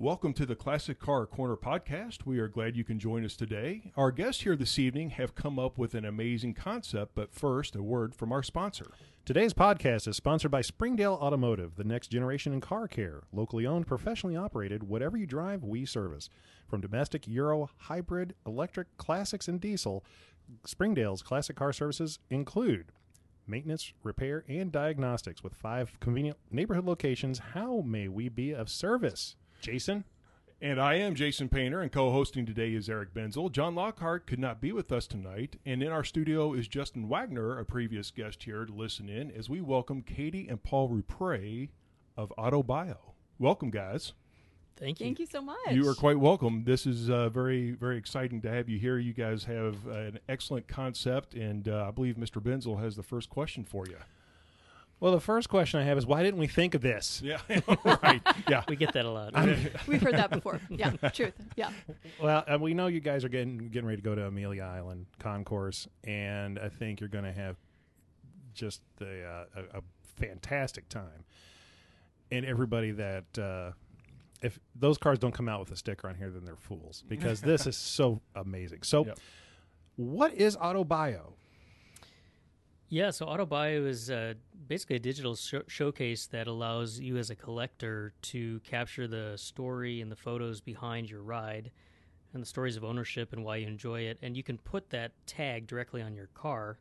Welcome to the Classic Car Corner podcast. We are glad you can join us today. Our guests here this evening have come up with an amazing concept, but first, a word from our sponsor. Today's podcast is sponsored by Springdale Automotive, the next generation in car care. Locally owned, professionally operated, whatever you drive, we service. From domestic, Euro, hybrid, electric, classics, and diesel, Springdale's classic car services include maintenance, repair, and diagnostics with five convenient neighborhood locations. How may we be of service? Jason? And I am Jason Painter, and co hosting today is Eric Benzel. John Lockhart could not be with us tonight, and in our studio is Justin Wagner, a previous guest here to listen in, as we welcome Katie and Paul Rupre of AutoBio. Welcome, guys. Thank you. Thank you so much. You are quite welcome. This is uh, very, very exciting to have you here. You guys have an excellent concept, and uh, I believe Mr. Benzel has the first question for you. Well, the first question I have is why didn't we think of this? Yeah, right. Yeah. We get that a lot. We've heard that before. Yeah, truth. Yeah. Well, uh, we know you guys are getting getting ready to go to Amelia Island Concours, and I think you're going to have just a, uh, a, a fantastic time. And everybody that uh, if those cars don't come out with a sticker on here, then they're fools because this is so amazing. So, Yep. what is Auto Bio? Yeah, so AutoBio is uh, basically a digital sho- showcase that allows you as a collector to capture the story and the photos behind your ride and the stories of ownership and why you enjoy it. And you can put that tag directly on your car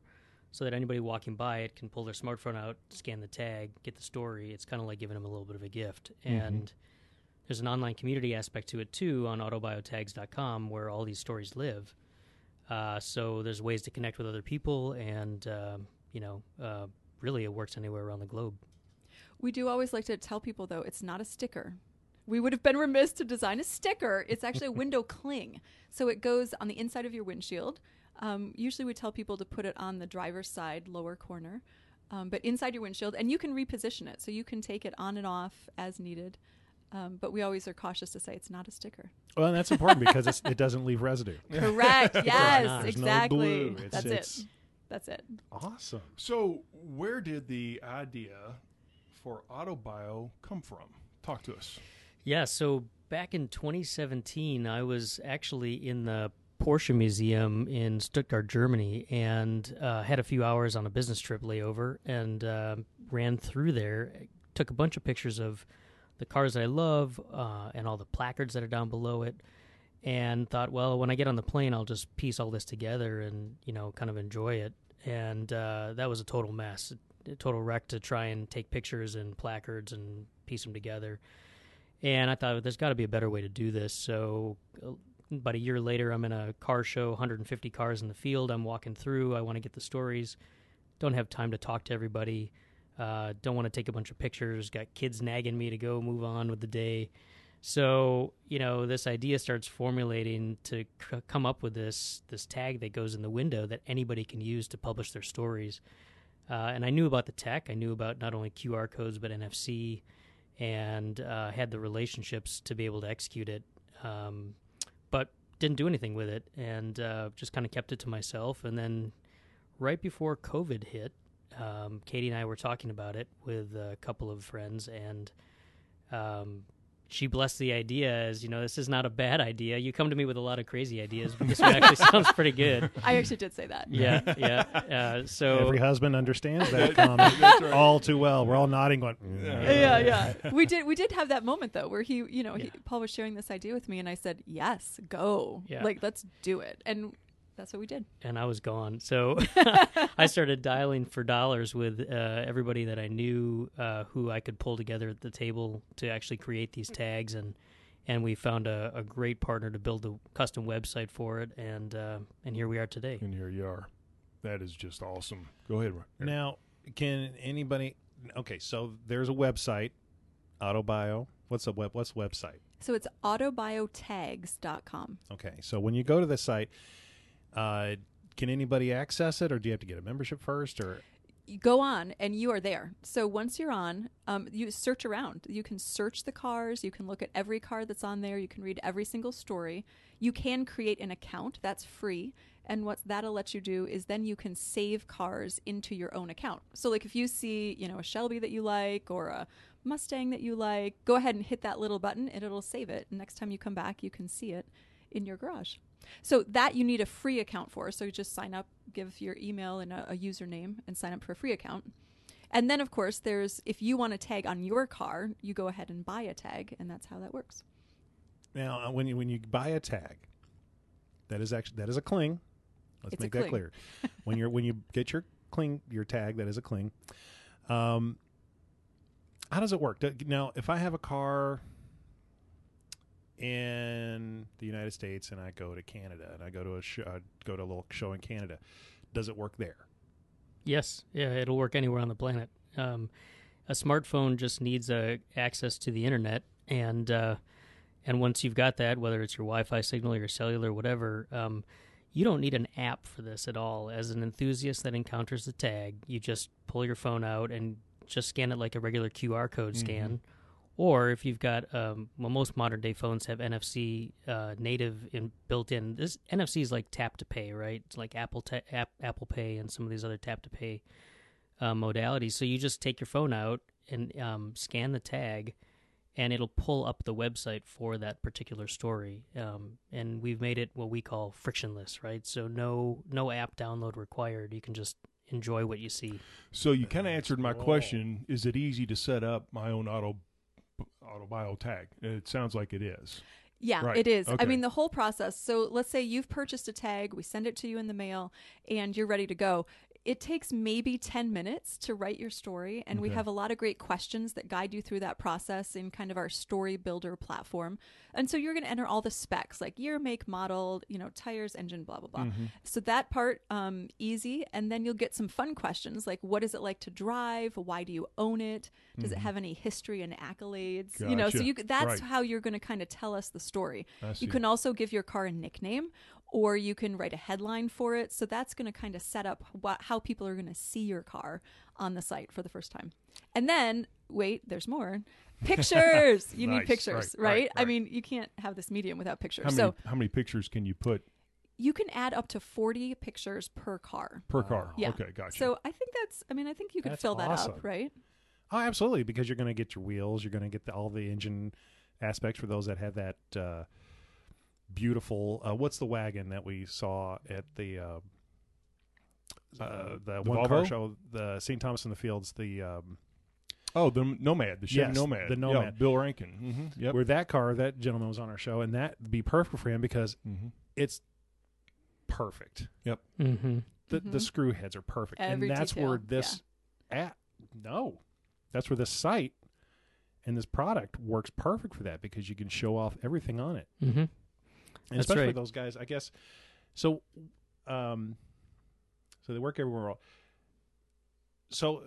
so that anybody walking by it can pull their smartphone out, scan the tag, get the story. It's kind of like giving them a little bit of a gift. And there's an online community aspect to it too on autobiotags.com where all these stories live. Uh, so there's ways to connect with other people, and um, you know, uh, really it works anywhere around the globe. We do always like to tell people, though, it's not a sticker. We would have been remiss to design a sticker. It's actually a window cling. So it goes on the inside of your windshield. Um, usually we tell people to put it on the driver's side, lower corner, um, but inside your windshield. And you can reposition it. So you can take it on and off as needed. Um, but we always are cautious to say it's not a sticker. Well, and that's important because it's, it doesn't leave residue. Correct. yes, not. There's no exactly. glue. It's- That's it's- it. That's it. Awesome. So, where did the idea for AutoBio come from? Talk to us. Yeah, so back in 2017, I was actually in the Porsche Museum in Stuttgart, Germany, and uh, had a few hours on a business trip layover and uh, ran through there. Took a bunch of pictures of the cars that I love uh, and all the placards that are down below it, and thought, well, when I get on the plane, I'll just piece all this together and you know kind of enjoy it. And uh, that was a total mess, a total wreck to try and take pictures and placards and piece them together. And I thought there's got to be a better way to do this. So uh, about a year later, I'm in a car show, 150 cars in the field. I'm walking through. I want to get the stories. Don't have time to talk to everybody. Uh, don't want to take a bunch of pictures. Got kids nagging me to go move on with the day. So you know, this idea starts formulating to c- come up with this this tag that goes in the window that anybody can use to publish their stories. Uh, and I knew about the tech. I knew about not only QR codes but NFC, and uh, had the relationships to be able to execute it. Um, but didn't do anything with it, and uh, just kind of kept it to myself. And then, right before COVID hit, um, Katie and I were talking about it with a couple of friends, and um, she blessed the idea as you know this is not a bad idea. You come to me with a lot of crazy ideas, but this one actually sounds pretty good. I actually did say that. Yeah, yeah. Uh, so Every husband understands that comment all too well. We're all nodding, going, "Mm." yeah, yeah. We did we did have that moment though where he, you know, he, Paul was sharing this idea with me and I said, "Yes, go. Yeah. Like let's do it." And that's what we did. and I was gone. So I started dialing for dollars with uh, everybody that I knew uh, who I could pull together at the table to actually create these tags, and and we found a, a great partner to build a custom website for it, and uh, and here we are today. And here you are. That is just awesome. Go ahead. Eric. Now, can anybody? Okay, so there's a website, AutoBio. What's the web? What's the website? So it's autobiotags.com. Okay, so when you go to the site, uh, can anybody access it, or do you have to get a membership first? Or You go on and you are there. So once you're on, um, you search around. You can search the cars. You can look at every car that's on there. You can read every single story. You can create an account. That's free. And what that'll let you do is then you can save cars into your own account. So like if you see, you know, a Shelby that you like or a Mustang that you like, go ahead and hit that little button and it'll save it. And next time you come back, you can see it in your garage. So that you need a free account for. So you just sign up, give your email and a, a username, and sign up for a free account. And then, of course, there's if you want a tag on your car, you go ahead and buy a tag, and that's how that works. Now, uh, when you when you buy a tag, that is actually that is a cling. Let's It's make that clear. when you're when you get your cling your tag, that is a cling. Um, how does it work? Now, if I have a car in the United States and I go to Canada and I go to a sh- uh, go to a little show in Canada, does it work there? Yes, yeah, it'll work anywhere on the planet. Um, a smartphone just needs uh, access to the internet, and uh, and once you've got that, whether it's your Wi-Fi signal, your cellular, whatever, um, you don't need an app for this at all. As an enthusiast that encounters the tag, you just pull your phone out and just scan it like a regular QR code scan. Or if you've got, um, well, most modern day phones have NFC uh, native in, built in. This NFC is like tap to pay, right? It's like Apple ta- App, Apple Pay and some of these other tap to pay uh, modalities. So you just take your phone out and um, scan the tag, and it'll pull up the website for that particular story. Um, and we've made it what we call frictionless, right? So no no app download required. You can just enjoy what you see. So you kind of answered my question: Is it easy to set up my own auto auto bio tag? It sounds like it is. Yeah, Right. it is. I mean, the whole process. So let's say you've purchased a tag, we send it to you in the mail, and you're ready to go. It takes maybe 10 minutes to write your story, and we have a lot of great questions that guide you through that process in kind of our story builder platform. And so you're going to enter all the specs like year, make, model, you know, tires, engine, blah, blah, blah. Mm-hmm. So that part, um, easy. And then you'll get some fun questions like what is it like to drive? Why do you own it? Does it have any history and accolades? You know, so Mm-hmm. You that's Right. how you're going to kind of tell us the story. You can also give your car a nickname or you can write a headline for it. So that's going to kind of set up what, how people are going to see your car on the site for the first time. And then, wait, there's more. Pictures. you need pictures, Right, right? right, I mean, you can't have this medium without pictures. How many so how many pictures can you put you can add up to 40 pictures per car. per car? Yeah. Okay, gotcha. So I think that's, I mean, I think you could That's fill that awesome. up, right? Oh, absolutely, because you're going to get your wheels, you're going to get the, all the engine aspects for those that have that uh, beautiful. Uh, what's the wagon that we saw at the uh, uh, the, the one car show, the St. Thomas in the Fields, the um, oh, the Nomad, the Chevy Yes, Nomad, the Yeah, Nomad. Bill Rankin. Mm-hmm. Yep. where that car, that gentleman was on our show, and that would be perfect for him because Mm-hmm. it's perfect. Yep. Mm-hmm. The the Mhm. screw heads are perfect, Every and that's detail, where this at no, that's where this site and this product works perfect for that because you can show off everything on it. Mm-hmm. and That's especially right. those guys. I guess so. Um, so they work everywhere. So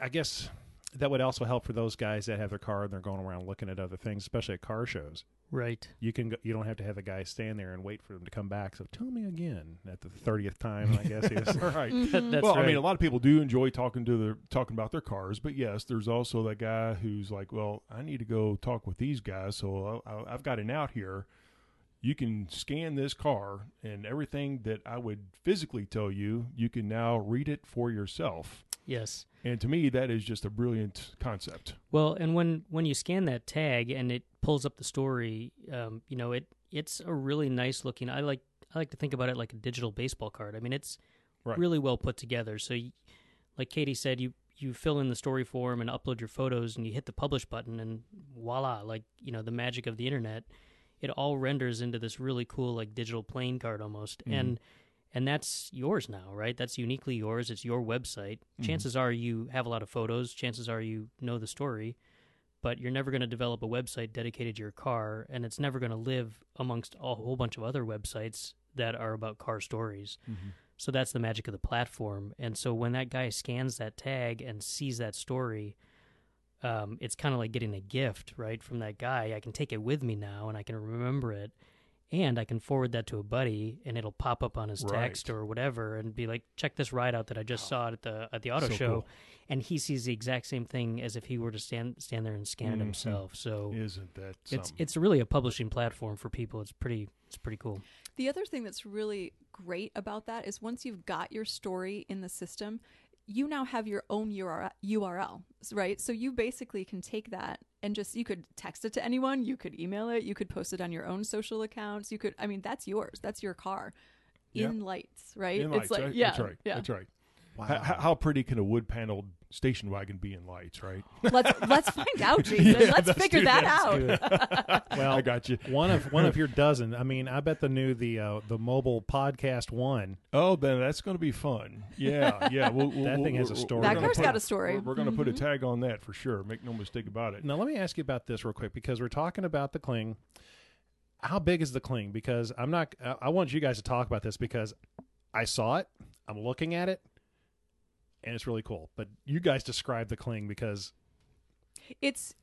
I guess that would also help for those guys that have their car and they're going around looking at other things, especially at car shows. Right. You can go, you don't have to have the guy stand there and wait for them to come back. So tell me again at the thirtieth time. I guess is right. Mhm. That's well, right. I mean, a lot of people do enjoy talking to their talking about their cars, but yes, there's also that guy who's like, "Well, I need to go talk with these guys, so I, I, I've got an out here." You can scan this car, and everything that I would physically tell you, you can now read it for yourself. yes. And to me, that is just a brilliant concept. Well, and when when you scan that tag and it pulls up the story, um, you know, it it's a really nice looking. I like I like to think about it like a digital baseball card. I mean, it's Right. really well put together. So, you, like Katie said, you you fill in the story form and upload your photos, and you hit the publish button, and voila! Like you know, the magic of the internet. It all renders into this really cool like digital playing card almost, mm-hmm. and and that's yours now, right? That's uniquely yours. It's your website. Mm-hmm. Chances are you have a lot of photos. Chances are you know the story, but you're never going to develop a website dedicated to your car, and it's never going to live amongst a whole bunch of other websites that are about car stories. Mm-hmm. So that's the magic of the platform. And so when that guy scans that tag and sees that story, um, it's kind of like getting a gift, right, from that guy. I can take it with me now, and I can remember it, and I can forward that to a buddy, and it'll pop up on his text or whatever, and be like, "Check this ride out that I just saw at the at the auto So show," cool. and he sees the exact same thing as if he were to stand stand there and scan it Mhm. himself. So Isn't that it's it's really a publishing platform for people. It's pretty it's pretty cool. The other thing that's really great about that is once you've got your story in the system, you now have your own URL, URL, right? So you basically can take that and just you could text it to anyone, you could email it, you could post it on your own social accounts. You could I mean that's yours. That's your car. Yeah. In lights, right? In it's lights, like right? yeah. that's right. Yeah. That's right. Wow. H- h- how pretty can a wood paneled station wagon be in lights, right? let's let's find out, Jason. Yeah, let's let's figure do that that. out. well, I got you. one of one of your dozen. I mean, I bet the new the uh, the mobile podcast one. Oh, then that's going to be fun. Yeah, yeah. We'll, we'll, That we'll- thing has a story. we're That gonna car's put- got a story. We're, we're going to put a Mhm. tag on that for sure. Make no mistake about it. Now, let me ask you about this real quick because we're talking about the cling. How big is the cling? Because I'm not. I- I want you guys to talk about this because I saw it. I'm looking at it, and it's really cool. But you guys describe the cling because It's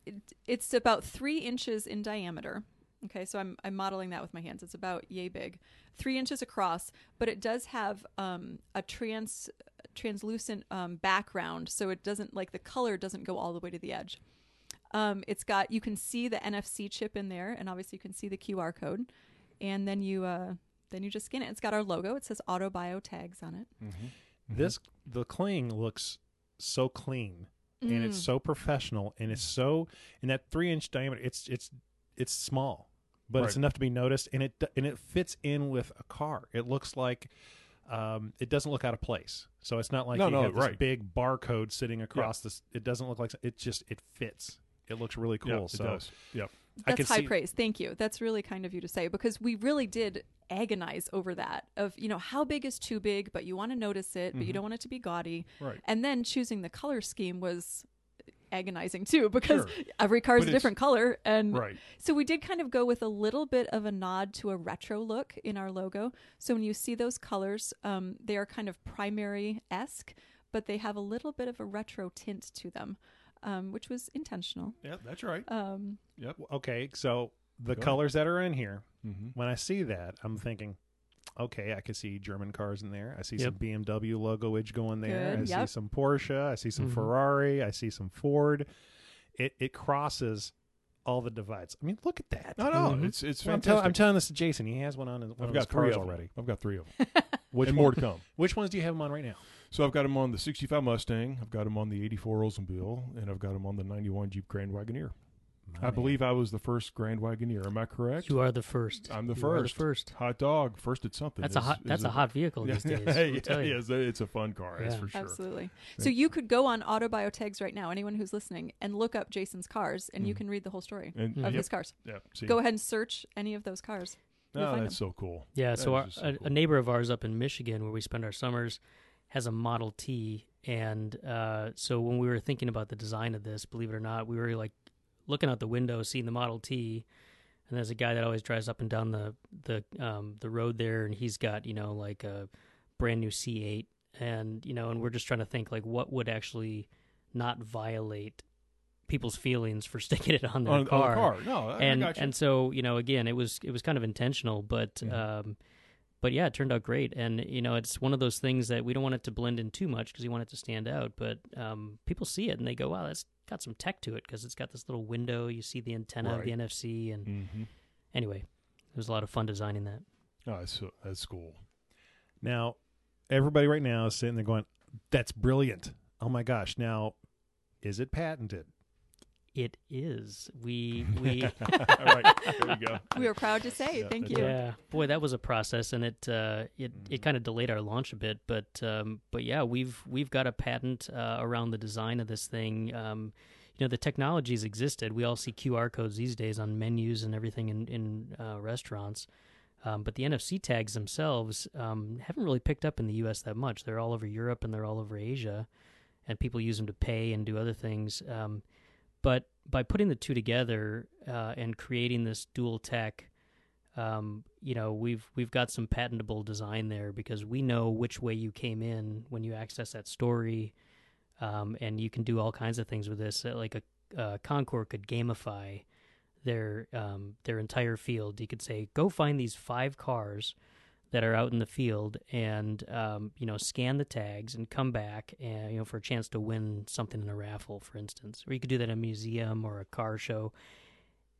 it's about three inches in diameter. Okay, so I'm I'm modeling that with my hands. It's about yay big, three inches across, but it does have um, a trans translucent um, background, so it doesn't like the color doesn't go all the way to the edge. Um, it's got you can see the NFC chip in there, and obviously you can see the QR code, and then you uh, then you just scan it. It's got our logo. It says Auto Bio tags on it. Mm-hmm. This the cling looks so clean and it's Mm. so professional and it's so in that three inch diameter. It's it's it's small, but it's enough to be noticed, and it and it fits in with a car. It looks like. Um, it doesn't look out of place, so it's not like No, you no, have this right. big barcode sitting across this. It doesn't look like it just it fits. It looks really cool. Yeah, it so does. Yep. I That's could high see- praise. Thank you. That's really kind of you to say because we really did agonize over that of, you know, how big is too big, but you want to notice it, but you Mhm. don't want it to be gaudy. Right. And then choosing the color scheme was agonizing too because Sure. every car is a different color and Right. so we did kind of go with a little bit of a nod to a retro look in our logo. So when you see those colors, um, they are kind of primary esque, but they have a little bit of a retro tint to them, um, which was intentional. Yeah, that's right. Um, Yep. Okay, so the Go ahead. colors that are in here, Mm-hmm. when I see that, I'm thinking, okay, I can see German cars in there. I see Yep. some BMW logoage going there. Good, I see some Porsche. I see some Mhm. Ferrari. I see some Ford. It it crosses all the divides. I mean, look at that. No, no, Mhm. it's it's Well, I'm, fantastic. tell, I'm telling this to Jason. He has one on his, one I've of got his three cars of already. I've got three of them, Which and one- more to come. Which ones do you have them on right now? So I've got them on the '65 Mustang, I've got them on the '84 Oldsmobile, and I've got them on the '91 Jeep Grand Wagoneer. My I man. believe I was the first Grand Wagoneer. Am I correct? You are the first. I'm the You are first. first. Hot dog, first at something. That's a hot. That's a hot vehicle these days. yeah, I'll tell you. yes, it's a fun car. That's for sure. Absolutely. So you could go on Autobiotags right now, anyone who's listening, and look up Jason's cars, and you Mhm. can read the whole story And Mhm. of yep, his cars. yep, see, Go ahead and search any of those cars. You'll Oh, find that's so cool. Yeah, That so, our, just so a, cool. a neighbor of ours up in Michigan, where we spend our summers, has a Model T, and uh, so when we were thinking about the design of this, believe it or not, we were like looking out the window, seeing the Model T, and there's a guy that always drives up and down the the um, the road there, and he's got you know like a brand new C8, and you know, and we're just trying to think like what would actually not violate people's feelings for sticking it on their On, car on the car. No, I, and I and so you know again it was it was kind of intentional but Mhm. um but yeah it turned out great and you know it's one of those things that we don't want it to blend in too much because you want it to stand out but um people see it and they go wow that's got some tech to it because it's got this little window you see the antenna of the nfc and Mhm. anyway it was a lot of fun designing that Oh, that's, that's cool. Now, everybody right now is sitting there going, "That's brilliant! Oh my gosh!" Now, is it patented? It is we we All right, there you go. We are proud to say Yeah, thank that's you. Yeah, boy, that was a process, and it uh, it Mhm. it kind of delayed our launch a bit. But um, but yeah, we've we've got a patent uh, around the design of this thing. Um, you know, the technology's existed. We all see QR codes these days on menus and everything in in uh, restaurants. Um, but the NFC tags themselves um, haven't really picked up in the U.S. that much. They're all over Europe and they're all over Asia, and people use them to pay and do other things. But by putting the two together uh, and creating this dual tech, um, you know, we've we've got some patentable design there because we know which way you came in when you access that story, um, and you can do all kinds of things with this. Uh, Like a uh, Concours could gamify their um, their entire field. You could say, go find these five cars that are out in the field, and um, you know, scan the tags and come back, and you know, for a chance to win something in a raffle, for instance. Or you could do that at a museum or a car show.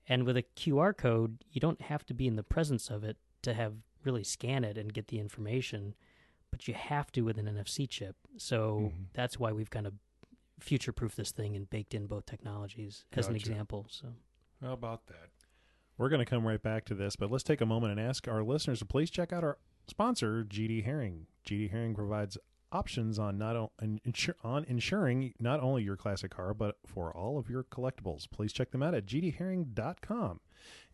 And with a QR code, you don't have to be in the presence of it to have really scan it and get the information. but you have to with an NFC chip. So Mhm. that's why we've kind of future proof this thing and baked in both technologies as an example. So How about that? We're going to come right back to this, but let's take a moment and ask our listeners to please check out our sponsor, GD Herring. GD Herring provides options on not on, on insuring not only your classic car but for all of your collectibles. Please check them out at gdherring.com.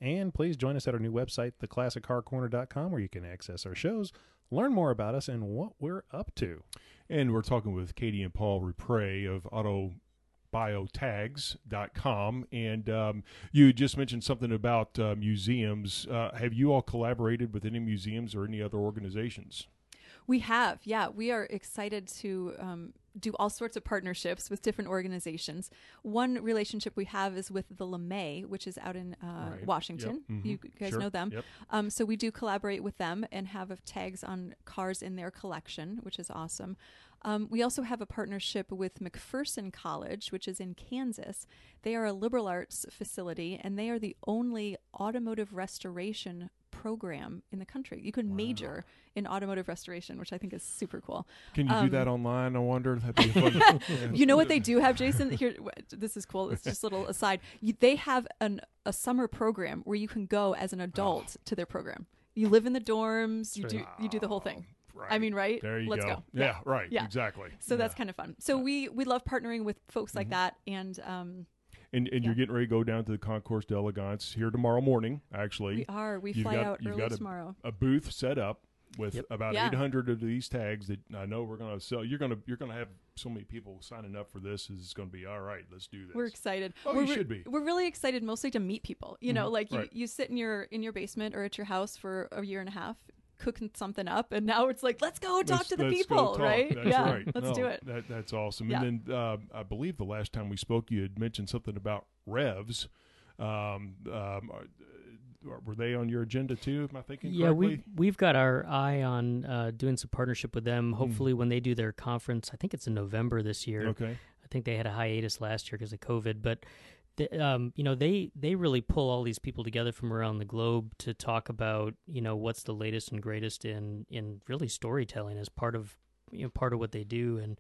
And please join us at our new website, theclassiccarcorner.com, where you can access our shows, learn more about us, and what we're up to. And we're talking with Katie and Paul Rupre of autobiotags.com. And um, you just mentioned something about uh, museums. Uh, have you all collaborated with any museums or any other organizations? We have, yeah. We are excited to um, do all sorts of partnerships with different organizations. One relationship we have is with the LeMay, which is out in uh, Right. Washington. Yep. Mhm. You guys Sure. know them. Yep. Um, so we do collaborate with them and have tags on cars in their collection, which is awesome. Um, we also have a partnership with McPherson College, which is in Kansas. They are a liberal arts facility, and they are the only automotive restoration program in the country. You can major in automotive restoration, which I think is super cool. Can you do Um, that online? I wonder. That'd be fun. You know what they do have, Jason? Here, this is cool. It's just a little aside. You, they have an a summer program where you can go as an adult to their program. You live in the dorms. You do you do the whole thing. Right. I mean, right? There you Let's go. go. Yeah, right. Yeah. Exactly. So Yeah. that's kind of fun. So we we love partnering with folks like that, and um, And, and you're getting ready to go down to the Concours d'Elegance here tomorrow morning, actually. we are we You've fly got- out you've early got a- tomorrow. a booth set up with Yep. about Yeah. 800 of these tags that I know we're going to sell. You're going to you're going to have so many people signing up for this. It's going to be all right. Let's do this. We're excited. Oh, we're you should be. We're really excited, mostly to meet people. You know, Mhm. like you, Right. you sit in your in your basement or at your house for a year and a half, cooking something up, and now it's like, let's go talk Let's- to the let's go people, talk. right? That's yeah, right. let's No, do it. That, that's awesome. Yeah. And then uh, I believe the last time we spoke, you had mentioned something about revs. Um, um, are- uh, were they on your agenda too? Am I thinking yeah, correctly? we we've got our eye on uh, doing some partnership with Hmm. them. Hopefully, when they do their conference, I think it's in November this year. Okay. I think they had a hiatus last year because of COVID, but the, um, you know they they really pull all these people together from around the globe to talk about you know what's the latest and greatest in in really storytelling as part of you know part of what they do and.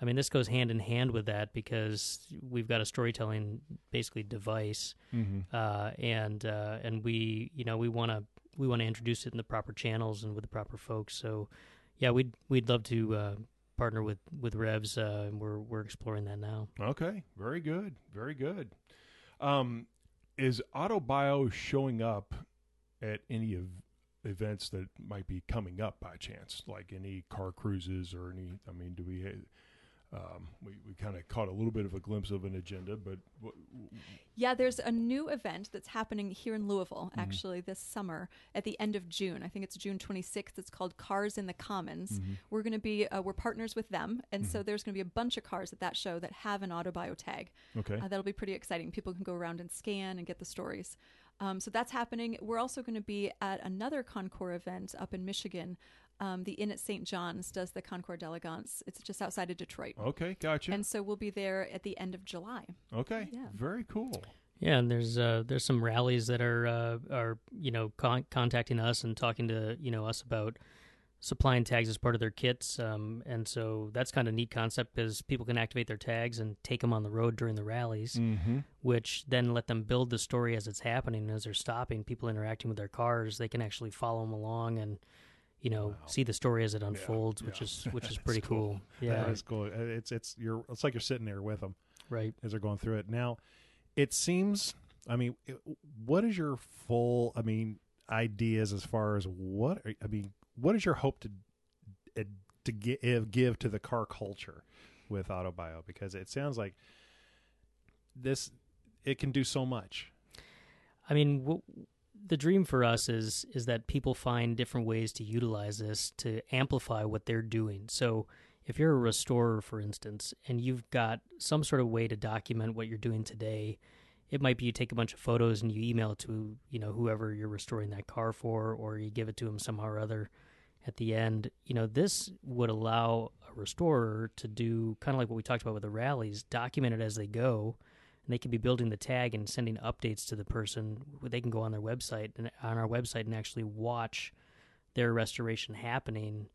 I mean, this goes hand in hand with that because we've got a storytelling basically device, Mm-hmm. uh, and uh, and we you know we want to we want to introduce it in the proper channels and with the proper folks. So yeah, we'd we'd love to uh, partner with with Revs, uh, and we're we're exploring that now. Okay, very good, very good. Um, is AutoBio showing up at any of events that might be coming up by chance, like any car cruises or any? I mean, do we? Um, we we kind of caught a little bit of a glimpse of an agenda, but what, Yeah, there's a new event that's happening here in Louisville Mm-hmm. actually this summer at the end of June. I think it's June 26th. It's called Cars in the Commons. Mm-hmm. We're going to be uh, we're partners with them, and so there's going to be a bunch of cars at that show that have an Autobio tag. okay, Uh, that'll be pretty exciting. People can go around and scan and get the stories. Um, so that's happening. We're also going to be at another Concours event up in Michigan. Um, the Inn at St. John's does the Concours d'Elegance. It's just outside of Detroit. okay, gotcha. And so we'll be there at the end of July. okay, Yeah. very cool. Yeah, and there's uh, there's some rallies that are uh, are you know con- contacting us and talking to you know us about supplying tags as part of their kits, um, and so that's kind of a neat concept because people can activate their tags and take them on the road during the rallies, Mm-hmm. which then let them build the story as it's happening as they're stopping. People interacting with their cars, they can actually follow them along and you know Wow. see the story as it unfolds, which yeah. is which is pretty cool. cool. Yeah, it's cool. Uh, It's it's you're it's like you're sitting there with them. right. as they're going through it. Now, it seems. I mean, it- what is your full? I mean, ideas as far as what? are- I mean, what is your hope to uh, to give give to the car culture with AutoBio? Because it sounds like this it can do so much. I mean, w- the dream for us is is that people find different ways to utilize this to amplify what they're doing. So, if you're a restorer, for instance, and you've got some sort of way to document what you're doing today, it might be you take a bunch of photos and you email it to you know whoever you're restoring that car for, or you give it to them somehow or other. At the end, you know, this would allow a restorer to do kind of like what we talked about with the rallies, document it as they go, and they can be building the tag and sending updates to the person. They can go on their website and on our website and actually watch their restoration happening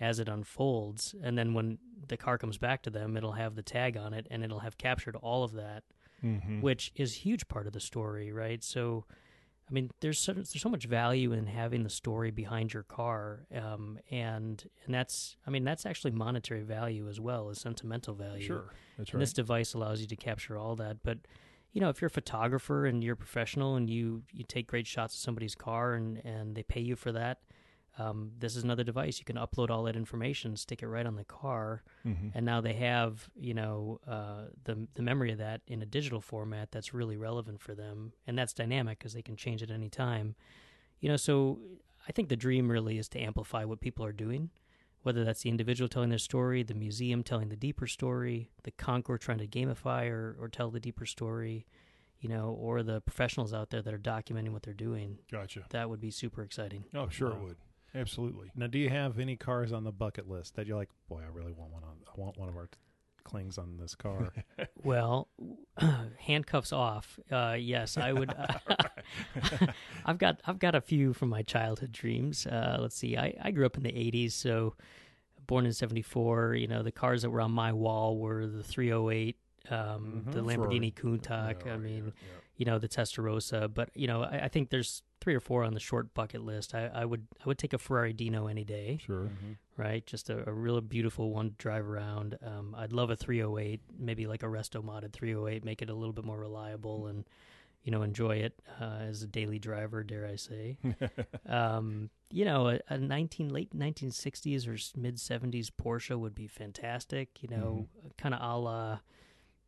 as it unfolds. And then when the car comes back to them, it'll have the tag on it and it'll have captured all of that, Mm-hmm. which is a huge part of the story, right? So, I mean, there's so, there's so much value in having the story behind your car, um, and and that's I mean that's actually monetary value as well as sentimental value. Sure, that's And right. this device allows you to capture all that. But you know, if you're a photographer and you're a professional and you you take great shots of somebody's car and and they pay you for that, um, this is another device. You can upload all that information, stick it right on the car, mm-hmm. and now they have you know uh, the the memory of that in a digital format that's really relevant for them, and that's dynamic because they can change it any time. You know, so I think the dream really is to amplify what people are doing, whether that's the individual telling their story, the museum telling the deeper story, the Concours trying to gamify or, or tell the deeper story, you know, or the professionals out there that are documenting what they're doing. Gotcha. That would be super exciting. Oh, sure it would. Absolutely. Now, do you have any cars on the bucket list that you're like, boy, I really want one on. I want one of our t- clings on this car. Well, handcuffs off. Uh, yes, I would. I've got I've got a few from my childhood dreams. Uh, let's see. I, I grew up in the '80s, so born in '74. You know, the cars that were on my wall were the 308, um, the Mhm. Lamborghini Countach. Yeah, I mean, yeah, yeah. You know, the Testarossa. But you know, I, I think there's three or four on the short bucket list. I, I would I would take a Ferrari Dino any day Sure. Mhm. right? Just a, a real beautiful one to drive around. Um, I'd love a 308, maybe like a resto modded 308, make it a little bit more reliable and you know enjoy it uh, as a daily driver, dare I say? um, you know, a, a 19 late 1960s or mid 70s Porsche would be fantastic. You know, kind of a la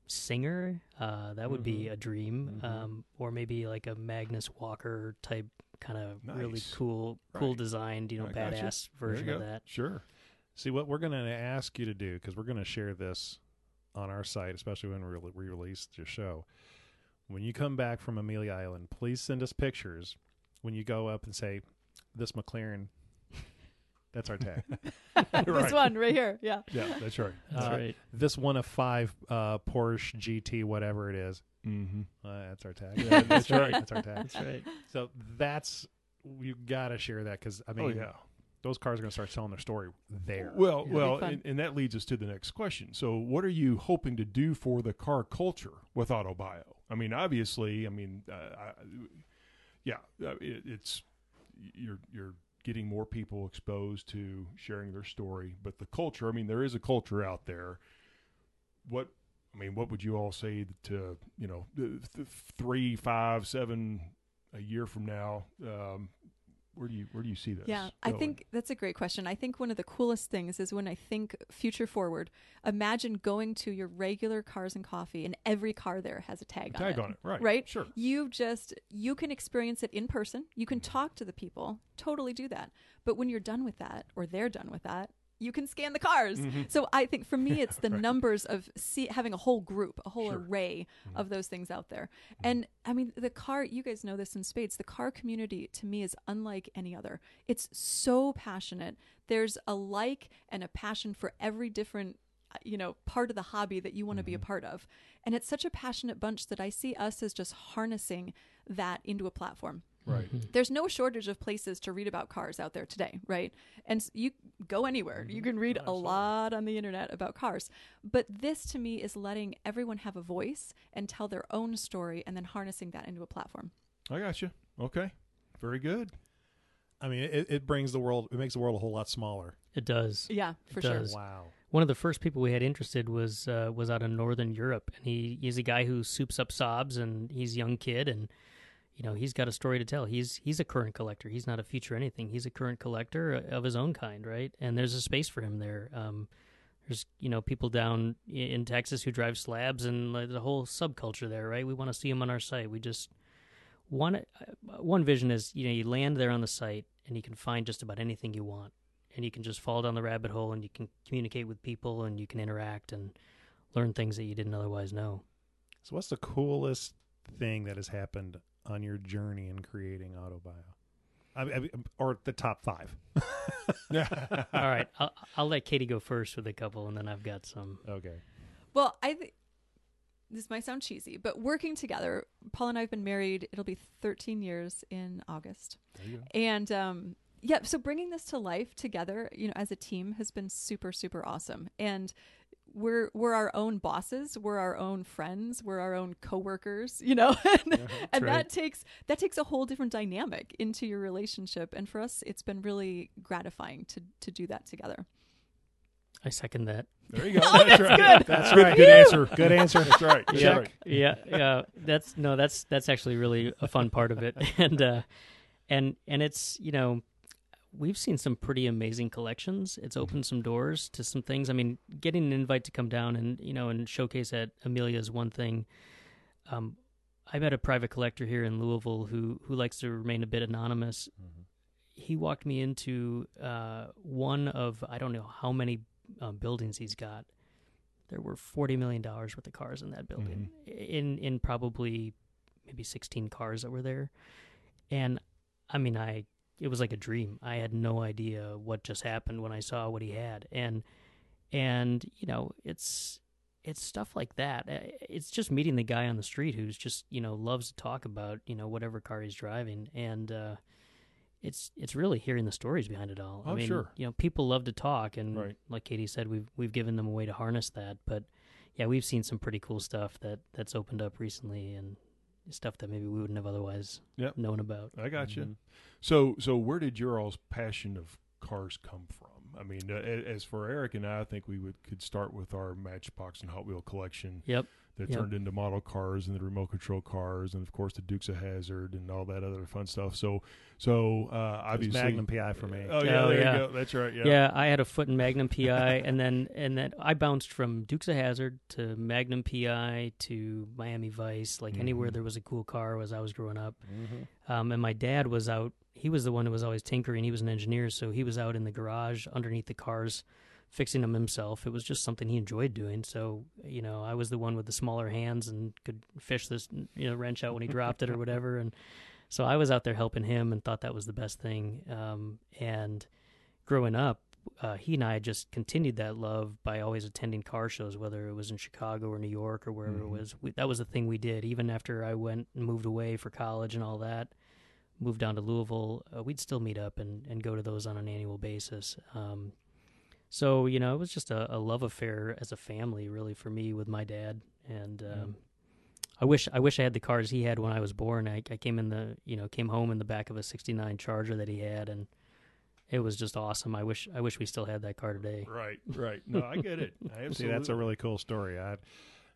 Singer. Uh, that would be Mhm. a dream. Mhm. Um, or maybe like a Magnus Walker type. Kind of really Nice. cool, cool Right. designed, you know, I badass There version you of that. Sure. See what we're going to ask you to do because we're going to share this on our site, especially when we re- release your show. When you come back from Amelia Island, please send us pictures. When you go up and say, "This McLaren," that's our tag. Right. this one right here. Yeah. Yeah, that's right. That's Uh, right. this one of five uh, Porsche GT, whatever it is, Mm-hmm. uh, that's our tag. Yeah, that's right. That's our tag. That's right. So that's you got to share that because I mean, oh yeah. those cars are going to start telling their story there. Well, Yeah. well, It'll be fun. and, and that leads us to the next question. So, what are you hoping to do for the car culture with AutoBio? I mean, obviously, I mean, uh, I, yeah, uh, it, it's you're you're getting more people exposed to sharing their story, but the culture. I mean, there is a culture out there. What I mean, what would you all say to you know, th- th- three, five, seven, a year from now? Um, where do you where do you see this? Yeah, I think that's a great question. I think one of the coolest things is when I think future forward, imagine going to your regular cars and coffee and every car there has a tag, A tag on it. on it, right? Right? Sure. You just you can experience it in person. You can mm-hmm. talk to the people. Totally do that. But when you're done with that or they're done with that, you can scan the cars. Mhm. So I think for me it's the Right. numbers of see, having a whole group, a whole Sure. Mm-hmm. array of those things out there. And I mean the car you guys know this in spades. The car community to me is unlike any other. It's so passionate. There's a like and a passion for every different uh, you know part of the hobby that you want to be a Mm-hmm. part of. And it's such a passionate bunch that I see us as just harnessing that into a platform. Right. There's no shortage of places to read about cars out there today, right? And you go anywhere. You can read a lot on the internet about cars. But this to me is letting everyone have a voice and tell their own story and then harnessing that into a platform. I got you. Okay. Very good. I mean, it, it brings the world, it makes the world a whole lot smaller. It does. Yeah, for It sure. does. Wow. One of the first people we had interested was uh, was out of Northern Europe, and he he's a guy who soups up Saabs, and he's a young kid, and you know he's got a story to tell. He's he's a current collector. He's not a future anything. He's a current collector of his own kind, right? And there's a space for him there. Um, there's you know people down in Texas who drive slabs, and like, the whole subculture there, right? We want to see him on our site. We just one uh, one vision is you know you land there on the site, and you can find just about anything you want and you can just fall down the rabbit hole and you can communicate with people and you can interact and learn things that you didn't otherwise know. So, what's the coolest thing that has happened on your journey in creating Autobio? I I or the top five? yeah All right, I'll, I'll let Katie go first with a couple, and then I've got some. Okay. Well, I think this might sound cheesy, but working together, Paul and I have been married, it'll be 13 years in August. There you go. And um, yeah, so bringing this to life together, you know, as a team has been super super awesome. And we're we're our own bosses, we're our own friends, we're our own coworkers, you know. and and right. that takes that takes a whole different dynamic into your relationship and for us it's been really gratifying to to do that together. I second that. There you go. Oh, that's good. That's right. good answer. Good answer. That's right. That's yeah, right. yeah, yeah. That's no, that's that's actually really a fun part of it, and uh, and and it's you know, we've seen some pretty amazing collections. It's opened some doors to some things. I mean, getting an invite to come down and you know and showcase at Amelia is one thing. Um, I met a private collector here in Louisville who who likes to remain a bit anonymous. He walked me into uh, one of I don't know how many uh, buildings he's got. There were forty million dollars worth of cars in that building, in in probably maybe sixteen cars that were there, and I mean I it was like a dream. I had no idea what just happened when I saw what he had, and and you know it's it's stuff like that. It's just meeting the guy on the street who's just you know loves to talk about you know whatever car he's driving, and uh, it's it's really hearing the stories behind it all. I Oh, mean, sure. you know, people love to talk, and Right. like Katie said, we've we've given them a way to harness that. But yeah, we've seen some pretty cool stuff that that's opened up recently, and stuff that maybe we wouldn't have otherwise Yep. known about. I got you. Mhm. So, so where did your all's passion of cars come from? I mean, uh, as for Eric and I, I think we would could start with our Matchbox and Hot Wheel collection Yep. That Yep. turned into model cars and the remote control cars, and of course the Dukes of Hazzard and all that other fun stuff. So, so uh, It obviously, Magnum PI for me. Oh yeah, Oh, there yeah. you go. That's right. Yeah. Yeah. I had a foot in Magnum PI, and then and then I bounced from Dukes of Hazzard to Magnum PI to Miami Vice. Like anywhere Mhm. there was a cool car as I was growing up. Mhm. Um, and my dad was out. He was the one who was always tinkering. He was an engineer, so he was out in the garage underneath the cars, fixing them himself. It was just something he enjoyed doing. So you know, I was the one with the smaller hands and could fish this you know wrench out when he dropped it or whatever. And so I was out there helping him and thought that was the best thing. Um, and growing up, uh, he and I just continued that love by always attending car shows, whether it was in Chicago or New York or wherever Mhm. it was. We, that was the thing we did. Even after I went and moved away for college and all that, moved down to Louisville, uh, we'd still meet up and, and go to those on an annual basis. Um, so you know, it was just a, a love affair as a family, really, for me with my dad. And um, I wish I wish I had the cars he had when I was born. I, I came in the you know came home in the back of a '69 Charger that he had, and it was just awesome. I wish I wish we still had that car today. Right. Right. No, I get it. I absolutely. See, that's a really cool story. I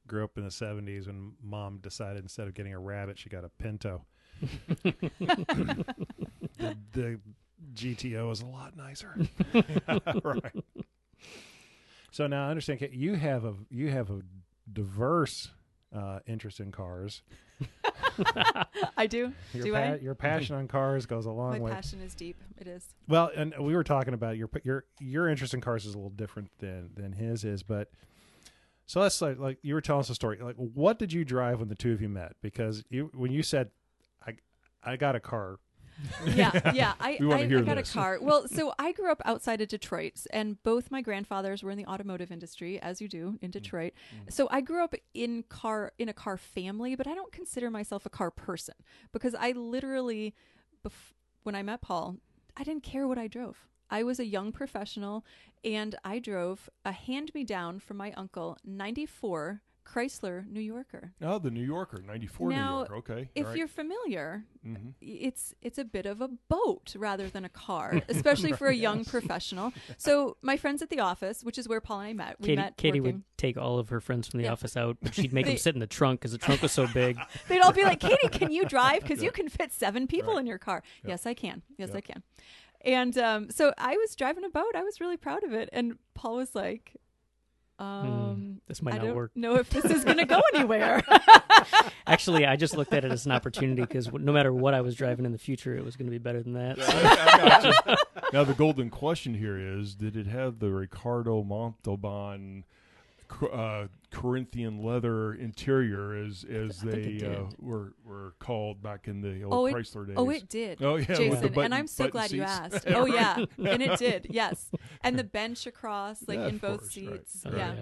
grew up in the 70s when mom decided instead of getting a rabbit, she got a Pinto. the, the GTO is a lot nicer. right. So now I understand Kate, you have a you have a diverse uh, interest in cars. I do. Your, do pa- I? your passion on cars goes a long My way. passion is deep. It is. Well, and we were talking about your your your interest in cars is a little different than than his is, but so let's like like you were telling us a story. Like, what did you drive when the two of you met? Because you when you said, "I I got a car," yeah, yeah. I, I, I got this. a car. Well, so I grew up outside of Detroit, and both my grandfathers were in the automotive industry, as you do Mm. in Detroit. So I grew up in car in a car family, but I don't consider myself a car person because I literally, bef- when I met Paul, I didn't care what I drove. I was a young professional, and I drove a hand-me-down from my uncle '94 Chrysler New Yorker. Oh, the New Yorker, '94 New Yorker. Okay. If all right. you're familiar, Mhm. it's it's a bit of a boat rather than a car, especially for a young professional. So my friends at the office, which is where Paul and I met, we Katie, met Katie working. would take all of her friends from the Yeah. office out, but she'd make them sit in the trunk because the trunk was so big. They'd all be like, "Katie, can you drive? Because you can fit seven people Right. in your car." Yeah. Yes, I can. Yes, Yeah. I can. And um, so I was driving a boat. I was really proud of it, and Paul was like. Um, this might I not don't work. know if this is going to go anywhere. Actually, I just looked at it as an opportunity because no matter what I was driving in the future, it was going to be better than that. I, I gotcha. now the golden question here is: Did it have the Ricardo Montalban Cor- uh, Corinthian leather interior, as as they uh, were were called back in the old Oh, it- Chrysler days? oh, it did. Oh, yeah, Jason, button- and I'm so button glad you asked. Oh yeah, and it did. Yes, and the bench across, like Yeah, in both course, right, seats. Oh, yeah.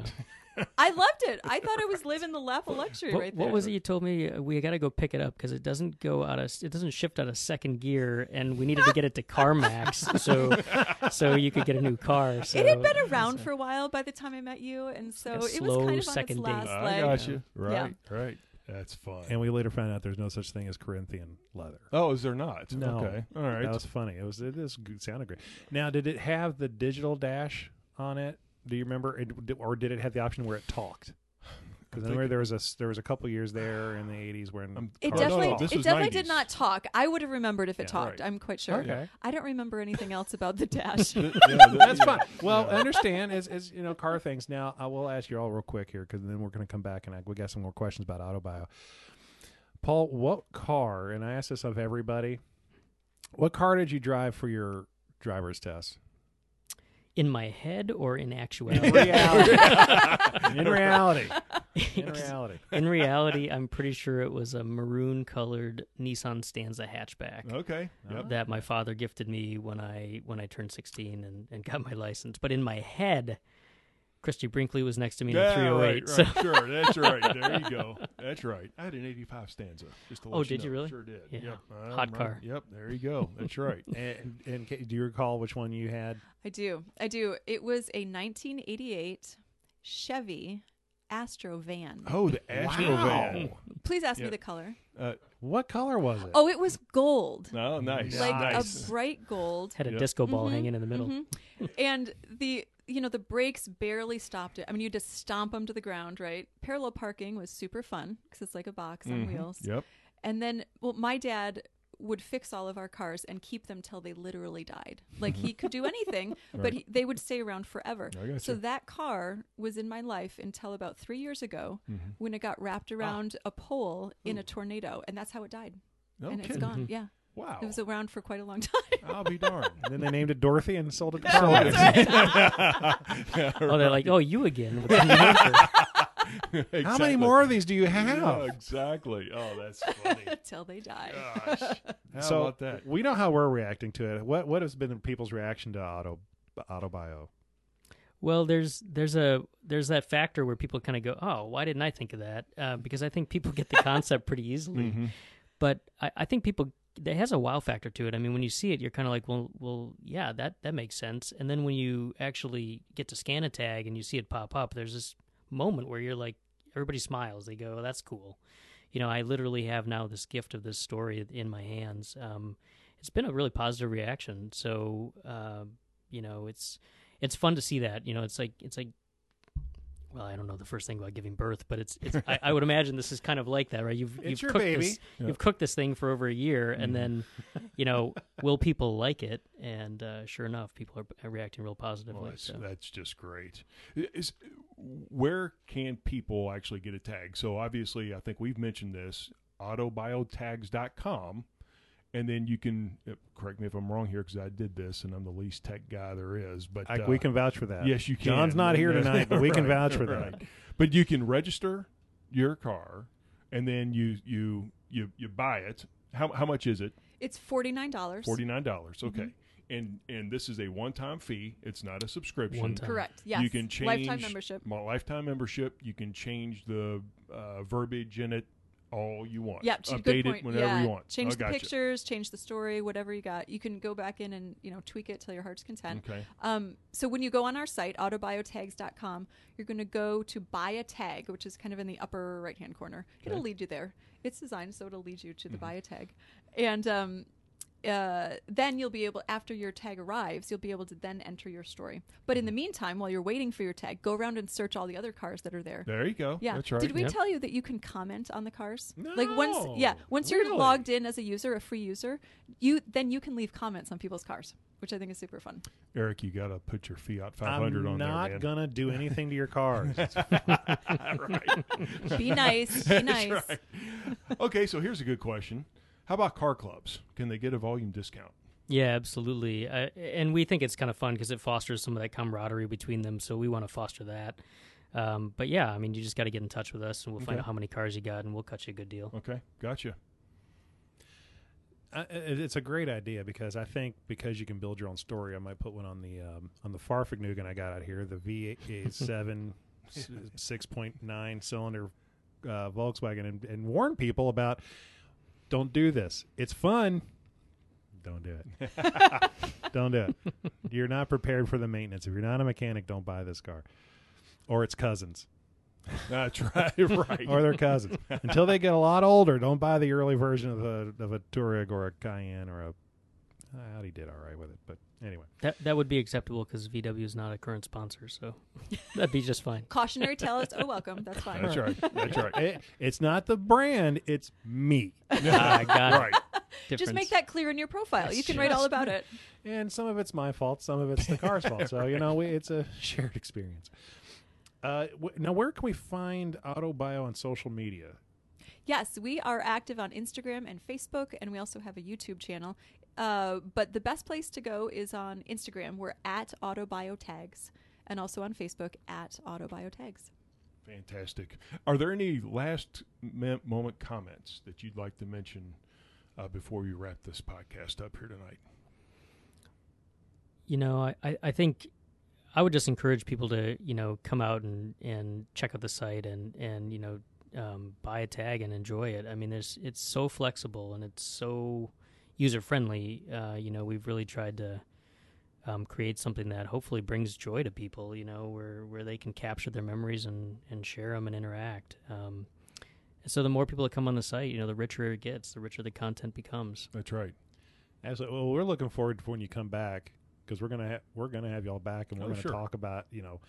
I loved it. I thought I was living the lap of luxury What, right what was it you told me? Uh, We got to go pick it up because it doesn't go out of it doesn't shift out of second gear, and we needed to get it to CarMax so so you could get a new car. So it had been around for a while by the time I met you, and so like a it was slow kind of on second its date. last I got you. Yeah. Right, right. That's fun. And we later found out there's no such thing as Corinthian leather. oh, is there not? No. Okay. All right. That was funny. It was it is good- sounded great. Now, did it have the digital dash on it? Do you remember, it, or did it have the option where it talked? Because I remember there was a s- there was a couple years there in the '80s when I'm- It Oh, no, definitely, no, this it was definitely 90s. did not talk. I would have remembered if it Yeah, talked. right. I'm quite sure. Okay. I don't remember anything else about the dash. Yeah, That's fine. Well, Yeah. I understand as, as you know car things. Now I will ask you all real quick here because then we're going to come back and I, we got some more questions about AutoBio. Paul, what car? And I asked this of everybody. What car did you drive for your driver's test? In my head or in In actuality. reality. in reality. In reality. in reality, I'm pretty sure it was a maroon colored Nissan Stanza hatchback. Okay. Yep. Uh-huh. that my father gifted me when I when I turned 16 and, and got my license. But in my head, Christie Brinkley was next to me in the Yeah, 308. right, So right. sure, that's right. There you go. That's right. I had an '85 stanza. Just to let Oh, did you know. really? Sure did. Yeah. Yep. Hot right. car. Yep. There you go. That's right. And, and ca- do you recall which one you had? I do. I do. It was a 1988 Chevy Astro van. Oh, the Astro Wow. van. Please ask Yeah. me the color. Uh, What color was it? Oh, it was gold. Oh, nice. Like nice. a bright gold. had a Yep. disco ball Mhm, hanging in the middle. mhm. and the you know the brakes barely stopped it. I mean, you just stomp them to the ground, right? Parallel parking was super fun because it's like a box on Mhm. wheels. Yep. And then, well, my dad would fix all of our cars and keep them till they literally died. Like he could do anything, but Right. he, they would stay around forever. So that car was in my life until about three years ago Mhm. when it got wrapped around a pole in a tornado, and that's how it died. No and it's gone. Yeah, Wow. it was around for quite a long time. I'll be darned. And then they named it Dorothy and sold it to Sold CarMax. Yeah, Oh, they're like, oh, you again. with the new number." How many more of these do you have? Yeah, exactly. Oh, that's funny. Till they die. Gosh. How so about that? we know how we're reacting to it. What what has been people's reaction to Auto AutoBio? Well, there's there's a there's that factor where people kind of go, oh, why didn't I think of that? Uh, because I think people get the concept pretty easily. Mhm. But I, I think people it has a wow factor to it. I mean, when you see it, you're kind of like, well, well, yeah, that that makes sense. And then when you actually get to scan a tag and you see it pop up, there's this moment where you're like, everybody smiles. They go, oh, that's cool. You know, I literally have now this gift of this story in my hands. Um, it's been a really positive reaction. So, uh, you know, it's it's fun to see that. You know, it's like it's like. Well, I don't know the first thing about giving birth, but it's, it's I, I would imagine this is kind of like that, right? You've It's you've your cooked baby. this Yeah. you've cooked this thing for over a year, and Mhm. then, you know, will people like it? And uh, sure enough, people are, are reacting real positively. Well, that's, so. that's just great. Is where can people actually get a tag? So obviously, I think we've mentioned this autobiotags.com and then you can uh, correct me if I'm wrong here because I did this and I'm the least tech guy there is. But I, uh, we can vouch for that. Yes, you can. John's not here tonight, but we can vouch for that. But you can register your car, and then you you you you buy it. How how much is it? It's forty nine dollars. Forty nine dollars. Mm-hmm. Okay. And and this is a one time fee. It's not a subscription. One time. Correct. Yes. You can change lifetime membership. my lifetime membership. You can change the uh, verbiage in it all you want. Yeah, ch- update good point. it whenever yeah. you want. Change I the gotcha. pictures, change the story, whatever you got. You can go back in and you know tweak it till your heart's content. Okay. Um, so when you go on our site, autobiotags.com, you're going to go to buy a tag, which is kind of in the upper right hand corner. It'll lead you there. It's designed so it'll lead you to the Mhm. buy a tag. And um, uh, then you'll be able, after your tag arrives, you'll be able to then enter your story. But in Mm-hmm. the meantime, while you're waiting for your tag, go around and search all the other cars that are there. There you go. Yeah. That's right. Did we Yep. tell you that you can comment on the cars? Like once yeah, once you're logged in as a user, a free user, you then you can leave comments on people's cars, which I think is super fun. Eric, you got to put your Fiat 500 I'm on not there, man. gonna do anything to your cars. right. Be nice. Be nice. That's right. Okay, so here's a good question. How about car clubs? Can they get a volume discount? Yeah, absolutely. Uh, and we think it's kind of fun because it fosters some of that camaraderie between them. So we want to foster that. Um, but yeah, I mean, you just got to get in touch with us, and we'll find out how many cars you got, and we'll cut you a good deal. Okay, gotcha. I, it's a great idea because I think because you can build your own story, I might put one on the um, on the Fahrvergnügen I got out here, the V7 six point nine cylinder uh, Volkswagen and, and warn people about don't do this. It's fun. Don't do it. don't do it. You're not prepared for the maintenance. If you're not a mechanic, don't buy this car. Or its cousins. That's right. right. Or their cousins. Until they get a lot older, don't buy the early version of a of a Touareg or a Cayenne or a uh, Audi did all right with it, but anyway. That that would be acceptable because VW is not a current sponsor, so that'd be just fine. Cautionary tale is oh welcome. That's fine. That's right. That's right. It- it's not the brand, it's me. I got it. right. Just make that clear in your profile. You can write all about it. And some of it's my fault, some of it's the car's fault. So, you know, we, it's a shared experience. Uh, w- now, where can we find AutoBio on social media? Yes, we are active on Instagram and Facebook, and we also have a YouTube channel. Uh, but the best place to go is on Instagram. We're at Autobiotags, and also on Facebook at Autobiotags. Fantastic. Are there any last moment comments that you'd like to mention uh, before we wrap this podcast up here tonight? You know, I, I, I think I would just encourage people to, you know, come out and, and check out the site and, and you know, um, buy a tag and enjoy it. I mean, there's it's so flexible and it's so user friendly. Uh, you know, we've really tried to um, create something that hopefully brings joy to people. You know, where where they can capture their memories and and share them and interact. Um, and so the more people that come on the site, you know, the richer it gets, the richer the content becomes. That's right. Absolutely. Well, we're looking forward to when you come back because we're gonna ha- we're gonna have y'all back and we're Oh, gonna sure. talk about you know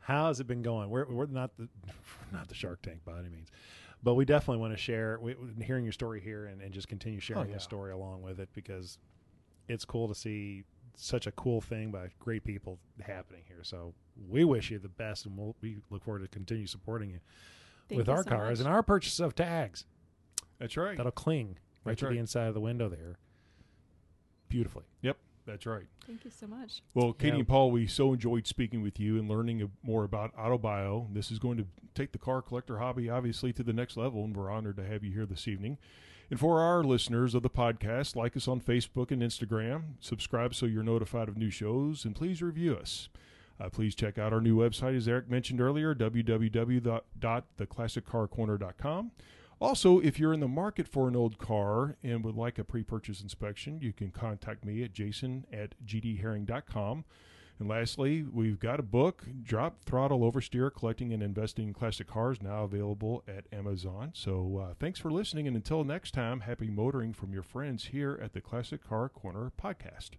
how has it been going. We're we're not the not the Shark Tank by any means, but we definitely want to share we, hearing your story here and, and just continue oh, sharing Oh, yeah. the story along with it because it's cool to see such a cool thing by great people happening here. So we wish you the best, and we'll we look forward to continue supporting you Thank with you our so cars much. and our purchase of tags That's right. that'll cling right That's to right. the inside of the window there, beautifully. Yep. That's right. Thank you so much. Well, Katie Yeah. and Paul, we so enjoyed speaking with you and learning more about AutoBio. This is going to take the car collector hobby, obviously, to the next level, and we're honored to have you here this evening. And for our listeners of the podcast, like us on Facebook and Instagram, subscribe so you're notified of new shows, and please review us. Uh, please check out our new website, as Eric mentioned earlier, www.theclassiccarcorner.com. Also, if you're in the market for an old car and would like a pre-purchase inspection, you can contact me at jason at gdherring.com. And lastly, we've got a book, Drop Throttle Oversteer Collecting and Investing in Classic Cars, now available at Amazon. So uh, thanks for listening, and until next time, happy motoring from your friends here at the Classic Car Corner podcast.